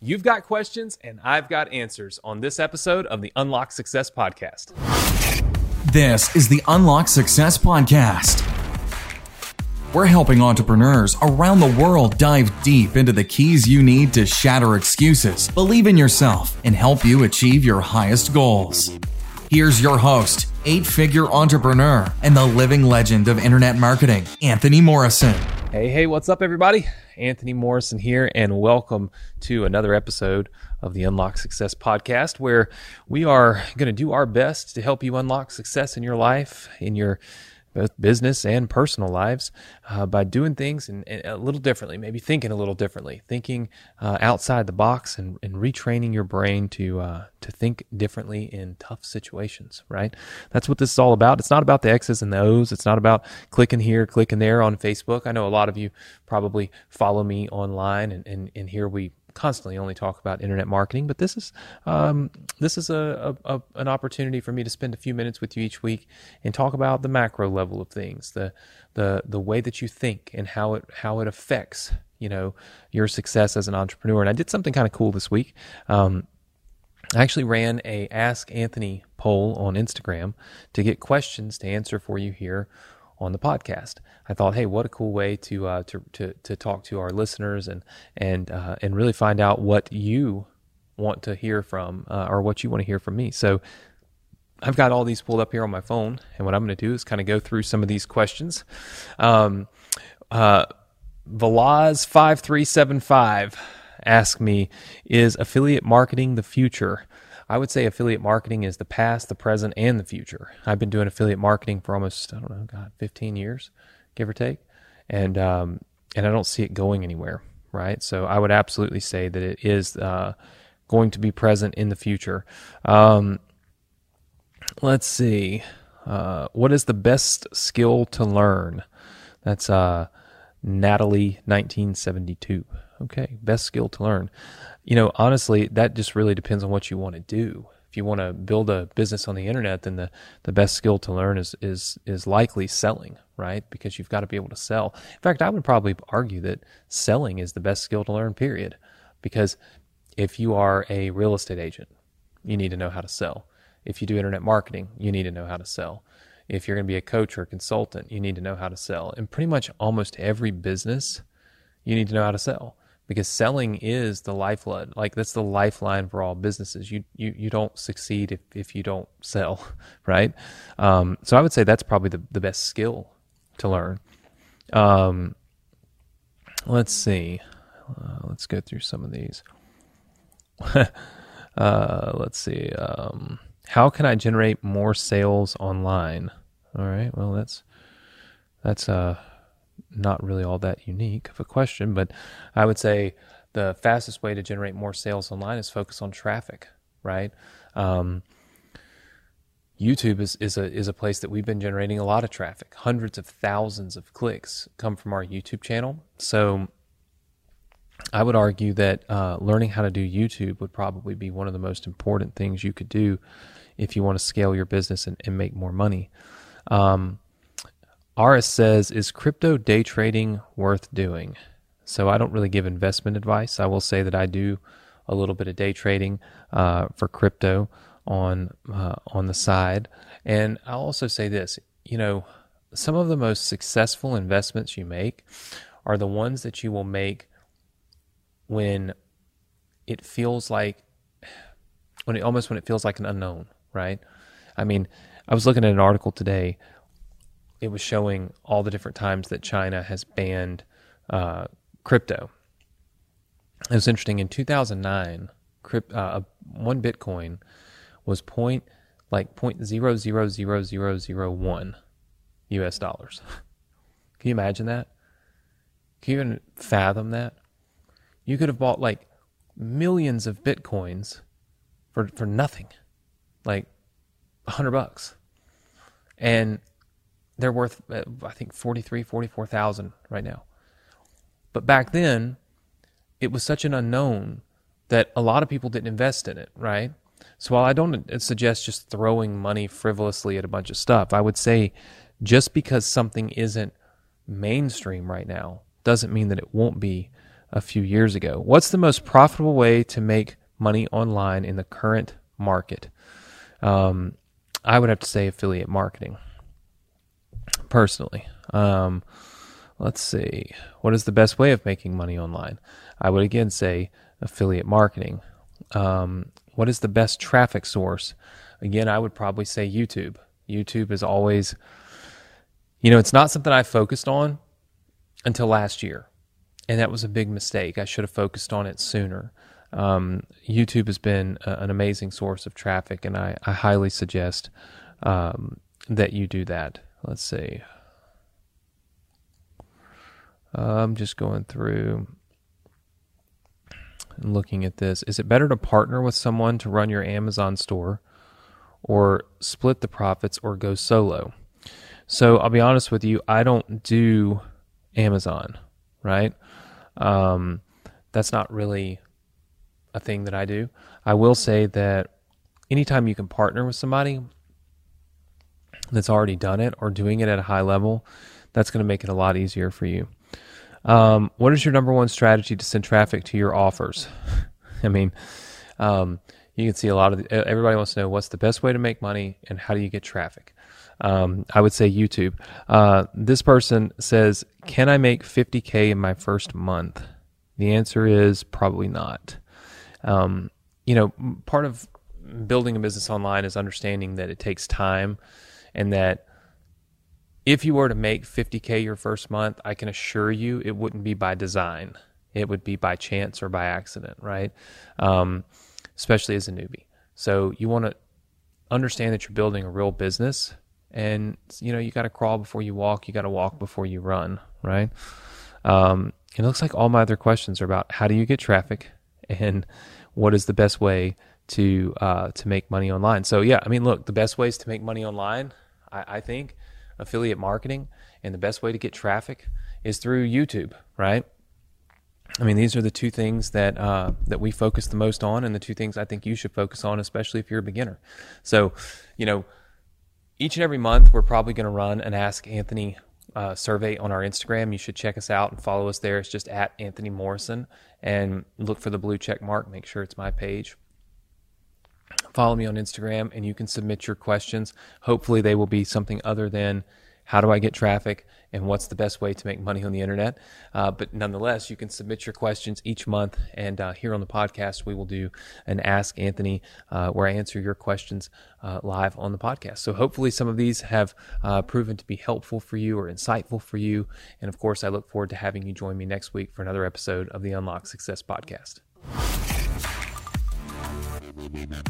You've got questions, and I've got answers on this episode of the Unlock Success Podcast. This is the Unlock Success Podcast. We're helping entrepreneurs around the world dive deep into the keys you need to shatter excuses, believe in yourself, and help you achieve your highest goals. Here's your host, eight figure entrepreneur, and the living legend of internet marketing, Anthony Morrison. Hey, hey, what's up, everybody? Anthony Morrison here, and welcome to another episode of the Unlock Success Podcast, where we are going to do our best to help you unlock success in your life, in your both business and personal lives uh, by doing things in, in a little differently, maybe thinking a little differently, thinking uh, outside the box, and, and, retraining your brain to uh, to think differently in tough situations. Right? That's what this is all about. It's not about the X's and the O's. It's not about clicking here, clicking there on Facebook. I know a lot of you probably follow me online, and and, and here we constantly only talk about internet marketing, but this is um, this is a, a, a, an opportunity for me to spend a few minutes with you each week and talk about the macro level of things, the the the way that you think and how it how it affects you know your success as an entrepreneur. And I did something kind of cool this week. Um, I actually ran a Ask Anthony poll on Instagram to get questions to answer for you here on the podcast. I thought, hey, what a cool way to uh, to, to to talk to our listeners and and uh, and really find out what you want to hear from uh, or what you want to hear from me. So I've got all these pulled up here on my phone, and what I'm going to do is kind of go through some of these questions. Um, uh, Velaz five three seven five ask me, is affiliate marketing the future? I would say affiliate marketing is the past, the present, and the future. I've been doing affiliate marketing for almost, I don't know, God, 15 years, give or take. And, um, and I don't see it going anywhere, right? So I would absolutely say that it is uh, going to be present in the future. Um, let's see. Uh, what is the best skill to learn? That's uh, Natalie 1972. Okay, best skill to learn you know, honestly, that just really depends on what you want to do. If you want to build a business on the internet, then the, the best skill to learn is is is likely selling, right? Because you've got to be able to sell. In fact, I would probably argue that selling is the best skill to learn, period. Because if you are a real estate agent, you need to know how to sell. If you do internet marketing, you need to know how to sell. If you're going to be a coach or a consultant, you need to know how to sell. And pretty much almost every business, you need to know how to sell because selling is the lifeblood. Like that's the lifeline for all businesses. You you you don't succeed if if you don't sell, right? Um, so I would say that's probably the the best skill to learn. Um, let's see. Uh, let's go through some of these. uh, let's see. Um, how can I generate more sales online? All right. Well, that's that's uh not really all that unique of a question, but I would say the fastest way to generate more sales online is focus on traffic, right? Um, YouTube is, is a is a place that we've been generating a lot of traffic. Hundreds of thousands of clicks come from our YouTube channel. So I would argue that uh, learning how to do YouTube would probably be one of the most important things you could do if you want to scale your business and, and make more money. Um, Aris says, Is crypto day trading worth doing? So I don't really give investment advice. I will say that I do a little bit of day trading uh, for crypto on uh, on the side, and I'll also say this: you know, some of the most successful investments you make are the ones that you will make when it feels like when it almost when it feels like an unknown, right? I mean, I was looking at an article today it was showing all the different times that China has banned uh, crypto. It was interesting. In 2009, crypt, uh, one Bitcoin was point like point zero zero zero zero zero one U.S. dollars. Can you imagine that? Can you even fathom that? You could have bought like millions of bitcoins for for nothing, like a hundred bucks, and they're worth uh, I think 43, 44,000 right now. But back then, it was such an unknown that a lot of people didn't invest in it, right? So while I don't suggest just throwing money frivolously at a bunch of stuff, I would say just because something isn't mainstream right now doesn't mean that it won't be a few years ago. What's the most profitable way to make money online in the current market? Um, I would have to say affiliate marketing, personally. Um, let's see. What is the best way of making money online? I would again say affiliate marketing. Um, what is the best traffic source? Again, I would probably say YouTube. YouTube is always, you know, it's not something I focused on until last year. And that was a big mistake. I should have focused on it sooner. Um, YouTube has been a, an amazing source of traffic, and I, I highly suggest um, that you do that. Let's see. I'm just going through and looking at this. Is it better to partner with someone to run your Amazon store or split the profits or go solo? So I'll be honest with you, I don't do Amazon, right? Um, that's not really a thing that I do. I will say that anytime you can partner with somebody that's already done it or doing it at a high level, that's going to make it a lot easier for you. Um, what is your number one strategy to send traffic to your offers? I mean, um, you can see a lot of the, everybody wants to know what's the best way to make money and how do you get traffic. Um, I would say YouTube. Uh, this person says, "Can I make 50k in my first month?" The answer is probably not. Um, you know, part of building a business online is understanding that it takes time, and that if you were to make 50K your first month, I can assure you it wouldn't be by design. It would be by chance or by accident, right? Um, especially as a newbie. So you want to understand that you're building a real business and you know you got to crawl before you walk you got to walk before you run right um, it looks like all my other questions are about how do you get traffic and what is the best way to uh, to make money online so yeah i mean look the best ways to make money online I, I think affiliate marketing, and the best way to get traffic is through YouTube, right? I mean, these are the two things that uh, that we focus the most on, and the two things I think you should focus on, especially if you're a beginner. So, you know, each and every month we're probably going to run an Ask Anthony uh, survey on our Instagram. You should check us out and follow us there. It's just at Anthony Morrison, and look for the blue check mark. Make sure it's my page follow me on Instagram and you can submit your questions. Hopefully, they will be something other than how do I get traffic and what's the best way to make money on the internet. Uh, but nonetheless, you can submit your questions each month. And uh, here on the podcast, we will do an Ask Anthony uh, where I answer your questions uh, live on the podcast. So hopefully, some of these have uh, proven to be helpful for you or insightful for you. And of course, I look forward to having you join me next week for another episode of the Unlock Success Podcast. Amen.